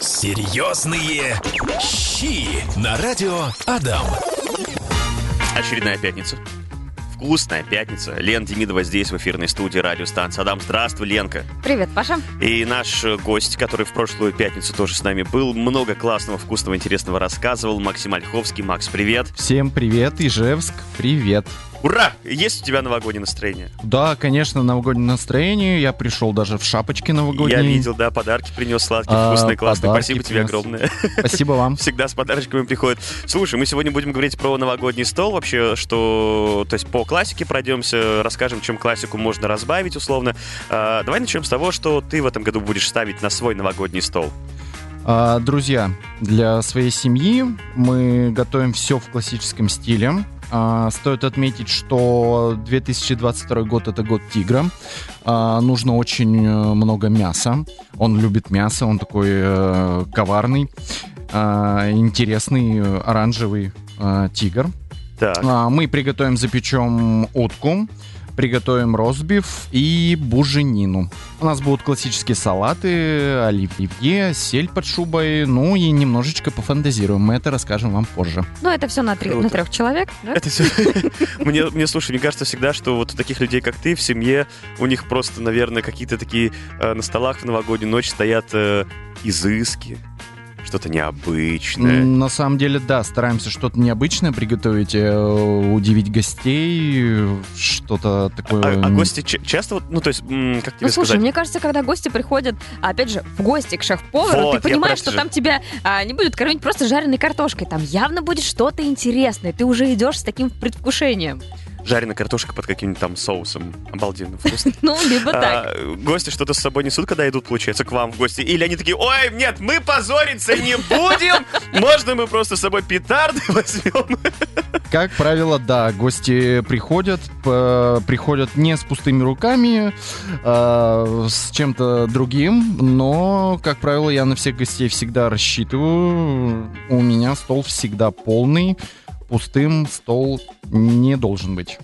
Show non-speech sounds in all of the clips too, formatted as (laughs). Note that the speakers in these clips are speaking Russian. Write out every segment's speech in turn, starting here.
Серьезные щи на радио Адам. Очередная пятница. Вкусная пятница. Лен Демидова здесь, в эфирной студии радиостанции Адам. Здравствуй, Ленка. Привет, Паша. И наш э, гость, который в прошлую пятницу тоже с нами был, много классного, вкусного, интересного рассказывал. Максим Ольховский. Макс, привет. Всем привет, Ижевск, привет. Ура! Есть у тебя новогоднее настроение? Да, конечно, новогоднее настроение. Я пришел даже в шапочке новогодней. Я видел, да, подарки принес сладкие, А, вкусные, классные. Спасибо тебе огромное. Спасибо вам. (laughs) Всегда с подарочками приходят. Слушай, мы сегодня будем говорить про новогодний стол вообще, что, то есть по классике пройдемся, расскажем, чем классику можно разбавить условно. А, давай начнем с того, что ты в этом году будешь ставить на свой новогодний стол. А, Друзья, для своей семьи мы готовим все в классическом стиле. А, Стоит отметить, что 2022 год это год тигра. А, Нужно очень э, много мяса. Он любит мясо, он такой э, коварный, а, интересный, э, оранжевый э, тигр. Так. А, Мы приготовим, запечем утку, приготовим ростбиф и буженину. У нас будут классические салаты, оливье, сель под шубой, ну и немножечко пофантазируем. Мы это расскажем вам позже. Ну, это все на, три- на трех человек, да? Это все. (laughs) Мне, мне, слушай, мне кажется всегда, что вот у таких людей, как ты, в семье, у них просто, наверное, какие-то такие э, на столах в новогоднюю ночь стоят э, изыски, что-то необычное. На самом деле, да, стараемся что-то необычное приготовить, э, удивить гостей, что-то такое... А, а гости ч- часто, вот, ну, то есть, как тебе Ну, слушай, сказать? мне кажется, когда гости приходят, а, опять же, в гости к шеф-повару, Вот, ты понимаешь, что же. там тебя а, не будут кормить просто жареной картошкой. Там явно будет что-то интересное. Ты уже идешь с таким предвкушением. Жареная картошка под каким-нибудь там соусом. Обалденно вкусно. (laughs) Ну, либо так. А, гости что-то с собой несут, когда идут, получается, к вам в гости? Или они такие, ой, нет, мы позориться не будем, можно мы просто с собой петарды (laughs) возьмем? Как правило, да, гости приходят, приходят не с пустыми руками, а, с чем-то другим, но, как правило, я на всех гостей всегда рассчитываю. У меня стол всегда полный, пустым стол не должен быть.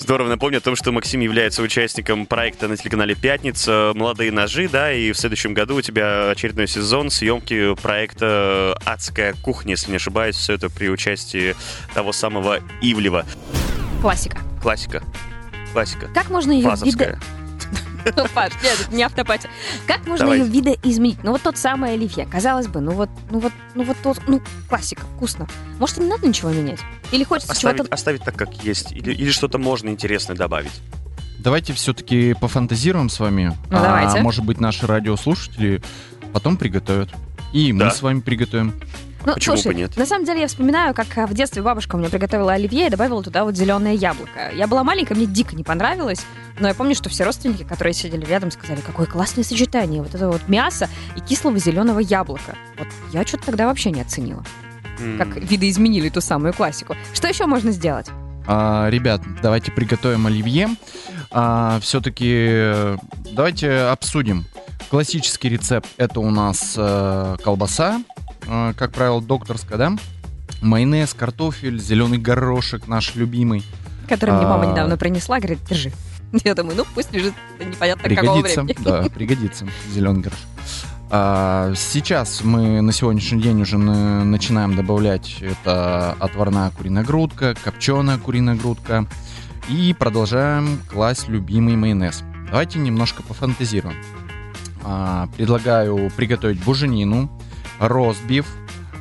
Здорово напомню о том, что Максим является участником проекта на телеканале «Пятница» «Молодые ножи», да, и в следующем году у тебя очередной сезон съемки проекта «Адская кухня», если не ошибаюсь, все это при участии того самого Ивлева. Классика. Классика. Классика. Как можно ее видо... Ну, Паш, нет, это не автопатия. Как можно Давай. ее видоизменить? Ну, вот тот самый оливье. Казалось бы, ну вот, ну вот, ну вот тот, ну, классика, вкусно. Может, и не надо ничего менять? Или хочется Оставить, чего-то... оставить так, как есть. Или, или что-то можно интересное добавить. Давайте все-таки пофантазируем с вами. Ну, а давайте. может быть, наши радиослушатели потом приготовят. И мы Да. с вами приготовим. Ну, Почему слушай, бы нет? на самом деле я вспоминаю, как а, в детстве бабушка мне приготовила оливье и добавила туда вот зеленое яблоко. Я была маленькая, мне дико не понравилось, но я помню, что все родственники, которые сидели рядом, сказали, какое классное сочетание, вот это вот мясо и кислого зеленого яблока. Вот я что-то тогда вообще не оценила, М. как видоизменили ту самую классику. Что еще можно сделать? А, ребят, давайте приготовим оливье. все-таки давайте обсудим. Классический рецепт это у нас э, колбаса, э, как правило, докторская, да? Майонез, картофель, зеленый горошек наш любимый. Который мне мама А. недавно принесла, говорит, держи. (laughs) Я думаю, ну пусть лежит непонятно какого Пригодится, времени. (laughs) да, пригодится зеленый горошек. А, сейчас мы на сегодняшний день уже на- начинаем добавлять это отварная куриная грудка, копченая куриная грудка и продолжаем класть любимый майонез. Давайте немножко пофантазируем. А, предлагаю приготовить буженину, ростбиф,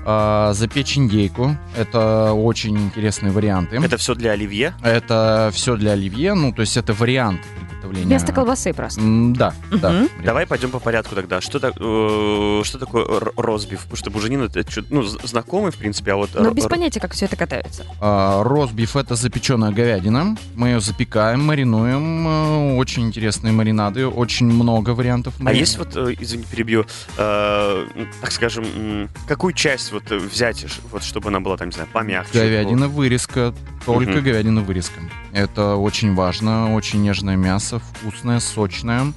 а, запечь индейку. Это очень интересные варианты. Это все для оливье? Это все для оливье, ну то есть это варианты приготовления. Вместо колбасы просто. М, Да, да. Мгм. Давай пойдем по порядку тогда. Что, так- э, что такое р- розбив? Потому что буженина это чё- ну, з- знакомый, в принципе, а вот... Но р- Ну, без р- понятия, как все это готовится. А, Ростбиф это запеченная говядина. Мы ее запекаем, маринуем. э, Очень интересные маринады, очень много вариантов. А есть вот, э, извини, перебью, э, м, так скажем, м, какую часть вот э, взять, ш- вот, чтобы она была, там, не знаю, помягче? Говядина вырезка, только Мгм. говядина вырезка. Это очень важно, очень нежное мясо, вкусное, сочное.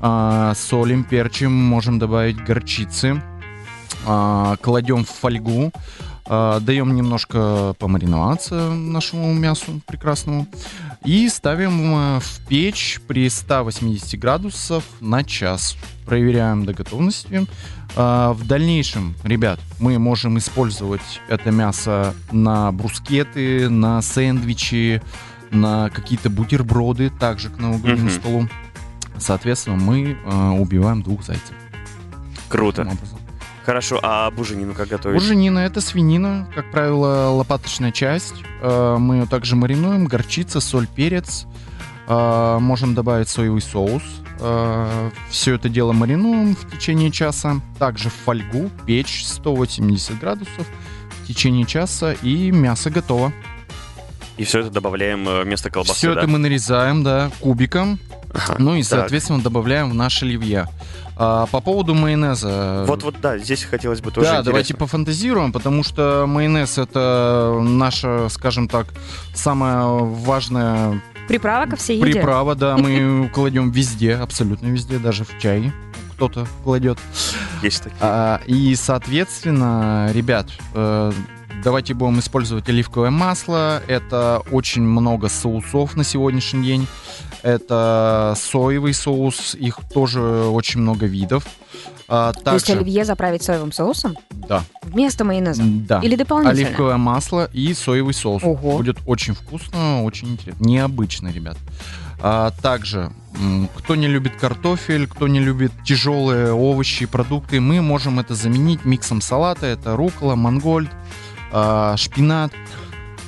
А, солим, перчим, можем добавить горчицы. А, кладем в фольгу, а, даем немножко помариноваться нашему мясу прекрасному. И ставим э, в печь при 180 градусов на час. Проверяем до готовности. А, В дальнейшем, ребят, мы можем использовать это мясо на брускеты, на сэндвичи, на какие-то бутерброды, также к новогоднему Мгм. столу. Соответственно, мы э, убиваем двух зайцев. Круто. Хорошо, а буженину как готовить? Буженина это свинина, как правило, лопаточная часть. Э, Мы ее также маринуем, горчица, соль, перец. Э, Можем добавить соевый соус. Все это дело маринуем в течение часа. Также в фольгу, печь 180 градусов в течение часа, и мясо готово. И все это добавляем э, вместо колбасы, Все да? это мы нарезаем, да, кубиком. Ага, Ну и, так. соответственно, добавляем в наш оливье. А, По поводу майонеза. Вот-вот, да, здесь хотелось бы тоже Да, интересно. давайте пофантазируем, потому что майонез это наша, скажем так, самая важная Приправа ко всей еде. приправа, да, мы (laughs) кладем везде, абсолютно везде, даже в чай кто-то кладет. Есть такие. А, и, соответственно, ребят, э, давайте будем использовать оливковое масло. Это очень много соусов на сегодняшний день. Это соевый соус, их тоже очень много видов. А, То есть также, оливье заправить соевым соусом да, вместо майонеза? да. Или дополнительно? Оливковое масло и соевый соус. Ого. Будет очень вкусно, очень интересно. Необычно, ребят. А, также, кто не любит картофель, кто не любит тяжелые овощи, продукты, мы можем это заменить миксом салата. Это рукола, мангольд, а, шпинат.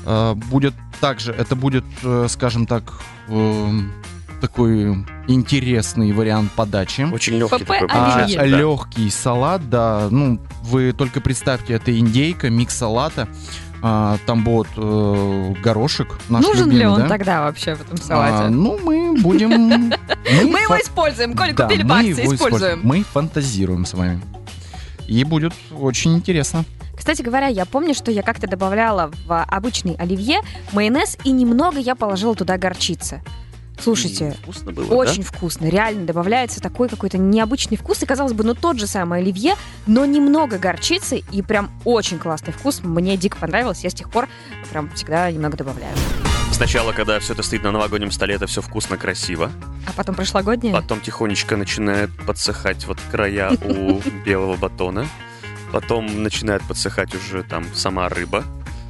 А, будет также, это будет, э, скажем так, эм, такой интересный вариант подачи. Очень легкий ПП такой получается. да. легкий салат, да. Ну, вы только представьте, это индейка, микс салата. А, там будет э, горошек наш Нужен ли любимый, он да? тогда вообще в этом А, салате? ну, мы будем... (laughs) Мы его используем. Коля, Да, купили мы по акции, используем. Мы фантазируем с вами. И будет очень интересно. Кстати говоря, я помню, что я как-то добавляла в обычный оливье майонез, и немного я положила туда горчицы. Слушайте, Вкусно было, очень вкусно, реально добавляется такой какой-то необычный вкус, и казалось бы, ну тот же самый оливье, но немного горчицы, и прям очень классный вкус, мне дико понравилось, я с тех пор прям всегда немного добавляю. Сначала, когда все это стоит на новогоднем столе, это все вкусно, красиво. А потом прошлогоднее? Потом тихонечко начинает подсыхать вот края у (laughs) белого батона. Потом начинает подсыхать уже там сама рыба.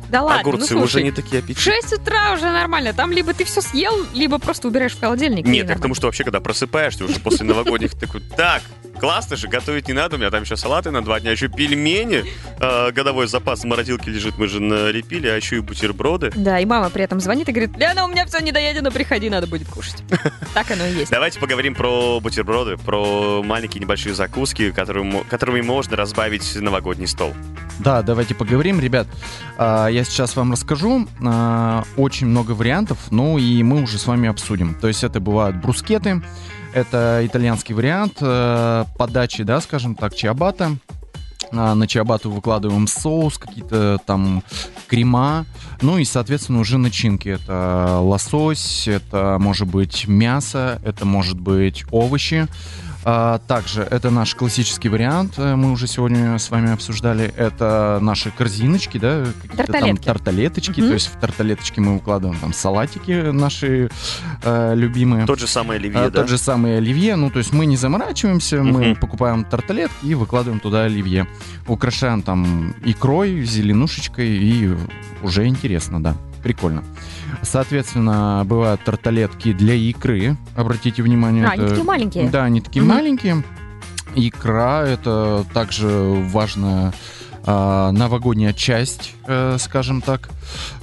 Да ладно, Огурцы ну уже слушай, не такие в аппетитные. 6 утра уже нормально, там либо ты все съел, либо просто убираешь в холодильник. Нет, я к нормально. тому, что вообще, когда просыпаешься уже после новогодних, такой, так, классно же, готовить не надо, у меня там еще салаты на два дня, еще пельмени, э, годовой запас в морозилке лежит, мы же налепили, а еще и бутерброды. Да, и мама при этом звонит и говорит, Лена, у меня все недоедено, приходи, надо будет кушать. (laughs) Так оно и есть. Давайте поговорим про бутерброды, про маленькие небольшие закуски, которыми можно разбавить новогодний стол. Да, давайте поговорим, ребят. А, Я сейчас вам расскажу. А, Очень много вариантов, ну и мы уже с вами обсудим. То есть это бывают брускеты, это итальянский вариант э, подачи, да, скажем так, чиабата. А, На чиабату выкладываем соус, какие-то там крема, ну и, соответственно, уже начинки. Это лосось, это может быть мясо, это может быть овощи. А, также это наш классический вариант, э, мы уже сегодня с вами обсуждали. Это наши корзиночки, да, какие-то там тарталеточки. Мгм. То есть в тарталеточки мы укладываем там салатики наши э, любимые. Тот же самый оливье, А, да? Тот же самый оливье. Ну, то есть мы не заморачиваемся, мы Мгм. покупаем тарталетки и выкладываем туда оливье. Украшаем там икрой, зеленушечкой, и уже интересно, да. Прикольно. Соответственно, бывают тарталетки для икры. Обратите внимание. А, они это- такие маленькие. Да, они такие Мгм. маленькие. Икра это также важная а, новогодняя часть, э, скажем так.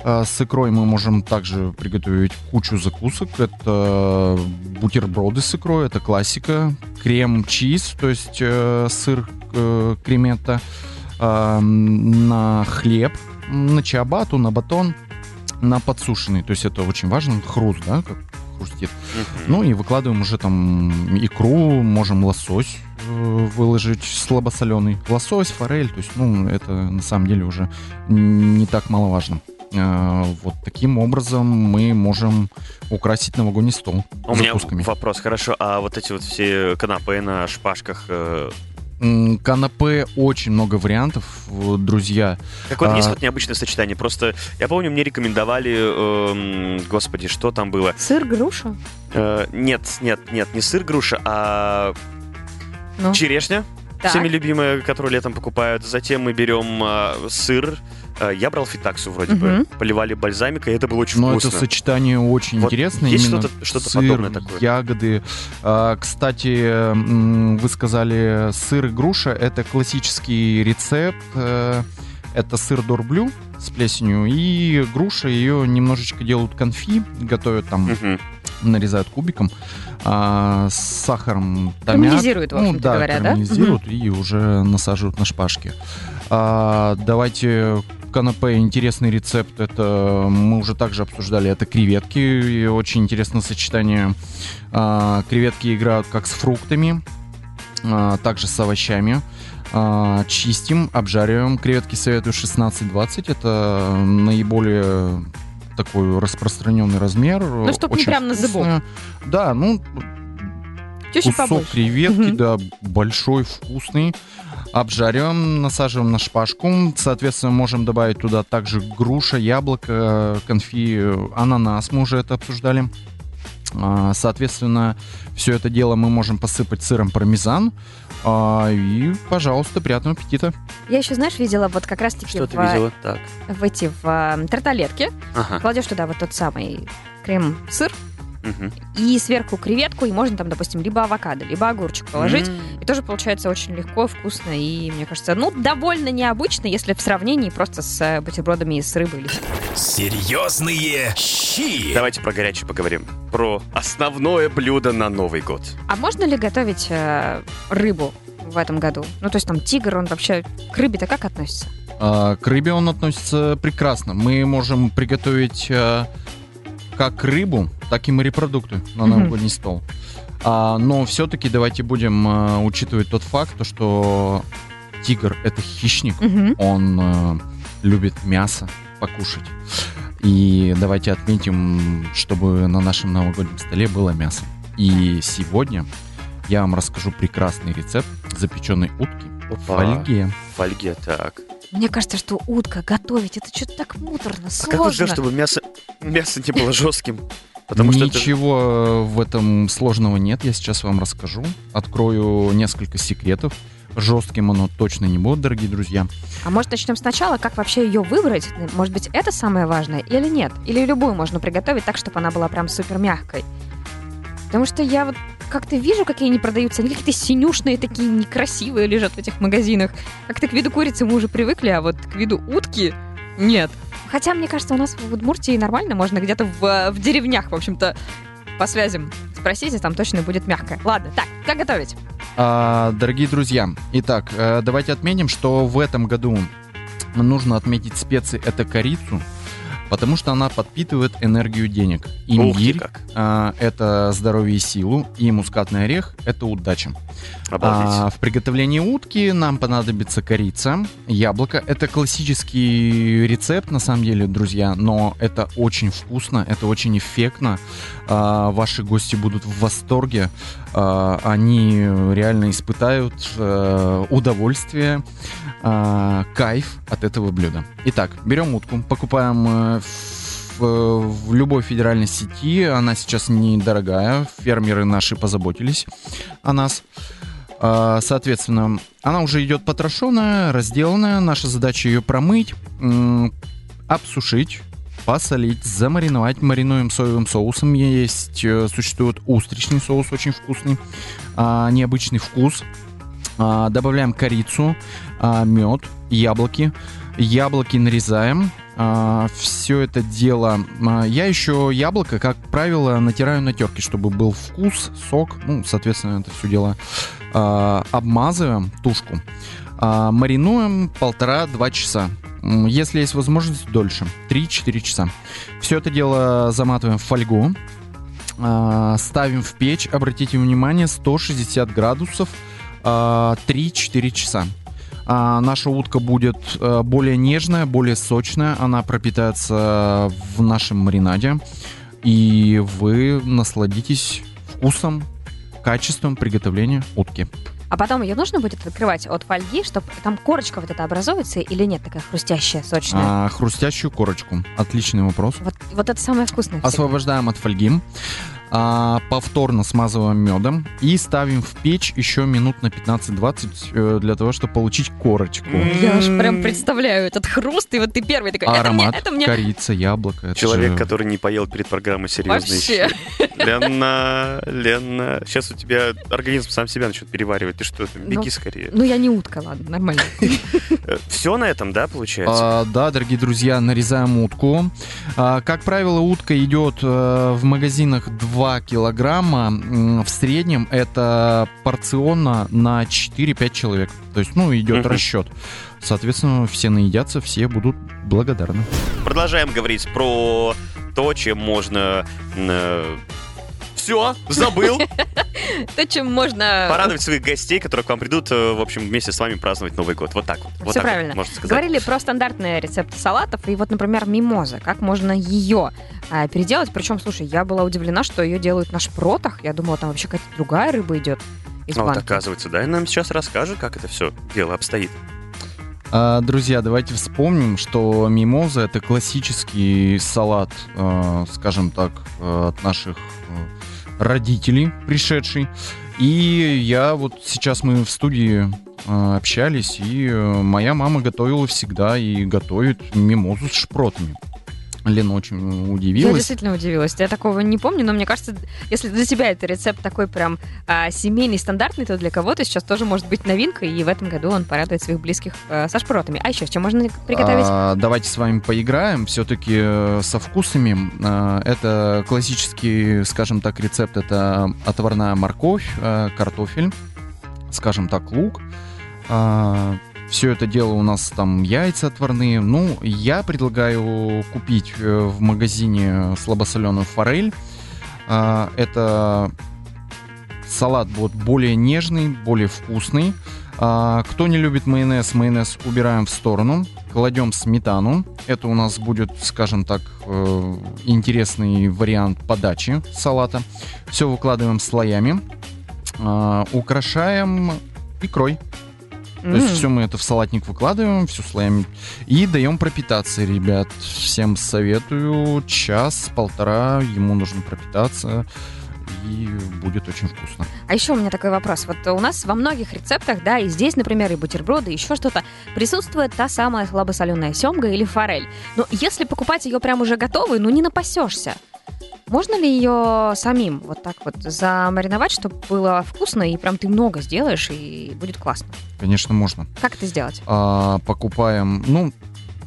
А, с икрой мы можем также приготовить кучу закусок. Это бутерброды с икрой, это классика. Крем-чиз, то есть э, сыр э, креметта. А, на хлеб, на чиабату, на батон, на подсушенный. То есть это очень важно. Хруст, да, как хрустит. Мгм. Ну и выкладываем уже там икру, можем лосось э, выложить слабосоленый. Лосось, форель, то есть, ну, это на самом деле уже не так маловажно. Э, Вот таким образом мы можем украсить новогодний стол У меня вопрос, хорошо, а вот эти вот все канапе на шпажках, э, Канапе очень много вариантов, э, друзья. Какое-то А. есть вот необычное сочетание. Просто я помню, мне рекомендовали, эм, господи, что там было? Сыр, груша? Э, нет, нет, нет, не сыр груша, а Ну, черешня. так. Всеми любимая, которую летом покупают. Затем мы берем а, сыр. А, я брал фитаксу вроде бы. Мгм. Поливали бальзамикой, и это было очень Но вкусно. это сочетание очень Вот интересное. есть именно что-то- что-то сыр, подобное такое? ягоды. А, Кстати, вы сказали сыр и груша. Это классический рецепт. э, Это сыр дорблю с плесенью и груша. Ее немножечко делают конфи, готовят там, Мгм. нарезают кубиком а, с сахаром томят. Карамелизируют, в Ну общем-то да, говоря, да? карамелизируют и уже насаживают на шпажки. А, давайте канапе, интересный рецепт. Это мы уже также обсуждали. Это креветки. И очень интересное сочетание. А, креветки играют как с фруктами, а, также с овощами. А, чистим, обжариваем. Креветки советую 16-20. Это наиболее такой распространенный размер. Ну, чтоб не прям на зубок. Да, ну, Чуть-чуть кусок побольше. креветки, Мгм. да, большой, вкусный. Обжариваем, насаживаем на шпажку. Соответственно, можем добавить туда также груша, яблоко, конфи, ананас. Мы уже это обсуждали. А, Соответственно, все это дело мы можем посыпать сыром пармезан. А, И, пожалуйста, приятного аппетита. Я еще, знаешь, видела вот как раз-таки Что в, ты видела? Так. в эти в тарталетке. Ага. Кладешь туда вот тот самый крем-сыр Мгм. и сверху креветку, и можно там, допустим, либо авокадо, либо огурчик положить. М. И тоже получается очень легко, вкусно и, мне кажется, ну, довольно необычно, если в сравнении просто с э, бутербродами с рыбой или Серьезные щи. Давайте про горячее поговорим. Про основное блюдо на Новый год. А можно ли готовить э, рыбу в этом году? Ну, то есть там тигр, он вообще к рыбе-то как относится? А, К рыбе он относится прекрасно. Мы можем приготовить а, как рыбу, так и морепродукты на новогодний стол. А, Но все-таки давайте будем а, учитывать тот факт, то, что тигр это хищник, Мгм. он а, любит мясо покушать. И давайте отметим, чтобы на нашем новогоднем столе было мясо. И сегодня я вам расскажу прекрасный рецепт запеченной утки в Опа. фольге. В фольге, так. Мне кажется, что утка готовить, это что-то так муторно, А сложно. как вот сделать, чтобы мясо, мясо не было жестким? Потому что это... Ничего э, в этом сложного нет, я сейчас вам расскажу. Открою несколько секретов. Жестким оно точно не будет, дорогие друзья. А может, начнем сначала, как вообще ее выбрать? Может быть, это самое важное или нет? Или любую можно приготовить так, чтобы она была прям супер мягкой? Потому что я вот как-то вижу, какие они продаются, они какие-то синюшные, такие некрасивые лежат в этих магазинах. Как-то к виду курицы мы уже привыкли, а вот к виду утки нет. Хотя, мне кажется, у нас в Удмуртии нормально, можно где-то в, в деревнях, в общем-то, по связям спросите, там точно будет мягкое. Ладно, так, как готовить? А, дорогие друзья, итак, э, давайте отметим, что в этом году нужно отметить специи это корицу, потому что она подпитывает энергию денег. Имбирь а, это здоровье и силу, и мускатный орех это удача. Обалдеть. А, в приготовлении утки нам понадобится корица, яблоко. Это классический рецепт, на самом деле, друзья, но это очень вкусно, это очень эффектно. А, ваши гости будут в восторге. А, они реально испытают э, удовольствие, а, кайф от этого блюда. Итак, берем утку, покупаем э, в, в любой федеральной сети. Она сейчас недорогая. Фермеры наши позаботились о нас. А, Соответственно, она уже идет потрошенная, разделанная. Наша задача ее промыть, м, обсушить, посолить, замариновать. Маринуем соевым соусом. Есть, э, существует устричный соус, очень вкусный, а, необычный вкус. А, Добавляем корицу, мед, яблоки. Яблоки нарезаем. Все это дело... а, Я еще яблоко, как правило, натираю на терке, чтобы был вкус, сок. Ну, соответственно, это все дело а, обмазываем тушку, а, маринуем полтора-два часа. Если есть возможность, дольше. 3-4 часа. Все это дело заматываем в фольгу. а, ставим в печь. Обратите внимание, 160 градусов. А, 3-4 часа. А, наша утка будет э, более нежная, более сочная. Она пропитается в нашем маринаде. И вы насладитесь вкусом, качеством приготовления утки. А потом ее нужно будет открывать от фольги, чтобы там корочка вот эта образуется или нет, такая хрустящая, сочная? А, хрустящую корочку. Отличный вопрос. Вот, вот это самое вкусное. всегда. Освобождаем от фольги. А, повторно смазываем медом и ставим в печь еще минут на 15-20 э, для того, чтобы получить корочку. Я аж прям представляю этот хруст, и вот ты первый такой, это мне, Аромат, это мне. корица, яблоко. это Человек, же- который не поел перед программой серьезные Вообще. (laughs) Лена, Лена, сейчас у тебя организм сам себя начнет переваривать. Ты что, там, беги Ну, скорее. Ну, я не утка, ладно, нормально. (laughs) Все на этом, да, получается? А, да, дорогие друзья, нарезаем утку. А, как правило, утка идет э, в магазинах 2 килограмма. М, В среднем это порционно на 4-5 человек. То есть, ну, идет расчет. Соответственно, все наедятся, все будут благодарны. Продолжаем говорить про то, чем можно... Все, забыл. То, чем можно... Порадовать своих гостей, которые к вам придут, э, в общем, вместе с вами праздновать Новый год. Вот так вот. Вот Все так вот, правильно. можно сказать. Говорили про стандартные рецепты салатов, и вот, например, мимоза. Как можно ее а, переделать? Причем, слушай, я была удивлена, что ее делают на шпротах. Я думала, там вообще какая-то другая рыба идет из А вот банки. оказывается, да, и нам сейчас расскажет, как это все дело обстоит. А, Друзья, давайте вспомним, что мимоза это классический салат, э, скажем так, э, от наших родителей пришедший. И я вот сейчас мы в студии э, общались, и э, моя мама готовила всегда и готовит мимозу с шпротами. Лена очень Я удивилась. действительно удивилась. Я такого не помню, но мне кажется, если для тебя это рецепт такой прям а, семейный, стандартный, то для кого-то сейчас тоже может быть новинкой, и в этом году он порадует своих близких а, со шпротами. А еще чем можно приготовить? А, давайте с вами поиграем. Все-таки со вкусами. А, это классический, скажем так, рецепт. Это отварная морковь, а, картофель, скажем так, лук. Все это дело у нас там яйца отварные. Ну, я предлагаю купить э, в магазине слабосоленую форель. А, это салат будет более нежный, более вкусный. А, кто не любит майонез, майонез убираем в сторону. Кладем сметану. Это у нас будет, скажем так, э, интересный вариант подачи салата. Все выкладываем слоями. А, украшаем икрой. То есть все мы это в салатник выкладываем, все слоями. И даем пропитаться, ребят. Всем советую. Час-полтора ему нужно пропитаться. И будет очень вкусно. А еще у меня такой вопрос. Вот у нас во многих рецептах, да, и здесь, например, и бутерброды, и еще что-то, присутствует та самая слабосоленая семга или форель. Но если покупать ее прям уже готовую, ну не напасешься. Можно ли ее самим вот так вот замариновать, чтобы было вкусно, и прям ты много сделаешь, и будет классно? Конечно, можно. Как это сделать? А, покупаем. Ну,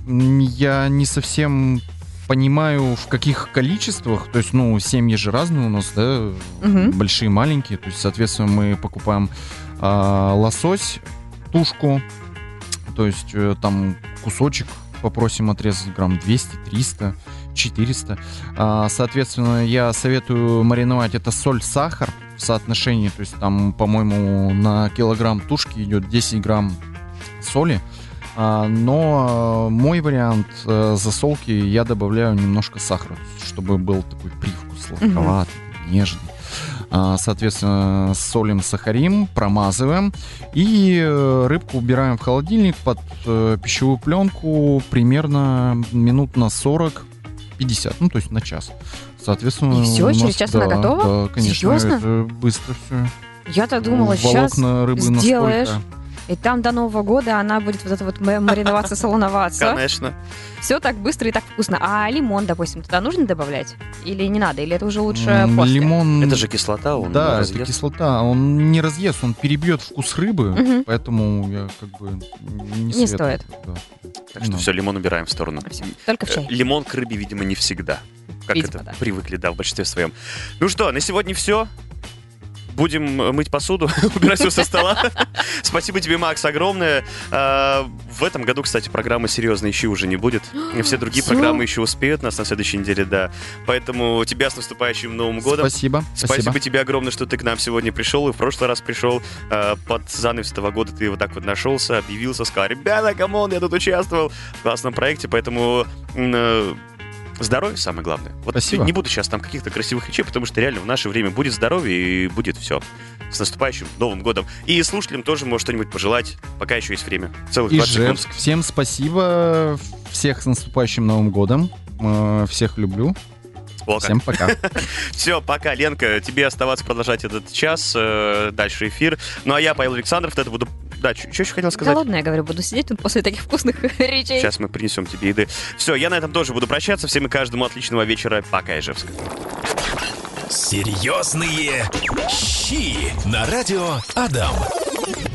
я не совсем понимаю, в каких количествах. То есть, ну, семьи же разные у нас, да, Мгм. большие, маленькие. То есть, соответственно, мы покупаем а, лосось, тушку, то есть э, там кусочек попросим отрезать грамм 200, 300, 400. А, соответственно, я советую мариновать это соль, сахар в соотношении, то есть там, по-моему, на килограмм тушки идет 10 грамм соли. А, но э, мой вариант э, засолки я добавляю немножко сахара, чтобы был такой привкус сладковатый, нежный. А, Соответственно, солим, сахарим, промазываем. И э, рыбку убираем в холодильник под э, пищевую пленку примерно минут на 40-50, ну, то есть на час. Соответственно, И всё, у через час она да, готова? Да, конечно, Серьезно? это быстро все. Я-то думала, сейчас рыбы сделаешь, настолько... и там до Нового года она будет вот это вот ма- мариноваться, (laughs) солоноваться. Конечно. Все так быстро и так вкусно. А лимон, допустим, туда нужно добавлять? Или не надо? Или это уже лучше М, после? Лимон... Это же кислота, он Да, это кислота. Он не разъест, он перебьет вкус рыбы, Мгм. поэтому я как бы не, Не советую. стоит. Да. Так что Ну. все, лимон убираем в сторону. Всё, Только в Э, чай. Лимон к рыбе, видимо, не всегда. Как Видимо, это да. привыкли, да, в большинстве своем. Ну что, на сегодня все. Будем э, мыть посуду, (laughs) убирать все со стола. (laughs) Спасибо тебе, Макс, огромное. А, В этом году, кстати, программы «Серьезные щи» уже не будет. Все другие программы еще успеют нас на следующей неделе, да. Поэтому тебя с наступающим Новым годом. Спасибо. Спасибо. тебе огромное, что ты к нам сегодня пришел и в прошлый раз пришел э, под занавес этого года. Ты вот так вот нашелся, объявился, сказал, ребята, come on, я тут участвовал в классном проекте, поэтому э, Здоровье самое главное. Вот Спасибо. не буду сейчас там каких-то красивых речей, потому что реально в наше время будет здоровье и будет все. С наступающим Новым годом. И слушателям тоже может что-нибудь пожелать, пока еще есть время. Целых И 20 секунд. Всем спасибо. Всех с наступающим Новым годом. Э, Всех люблю. О. Всем пока. (laughs) Все, пока, Ленка. Тебе оставаться продолжать этот час. э, дальше эфир. Ну а я, Павел Александров, это буду... Да, что еще хотел сказать? Голодная, я говорю, буду сидеть тут после таких вкусных (laughs) речей. Сейчас мы принесем тебе еды. Все, я на этом тоже буду прощаться. Всем и каждому отличного вечера. Пока, Ижевск. Серьезные щи на радио Адам.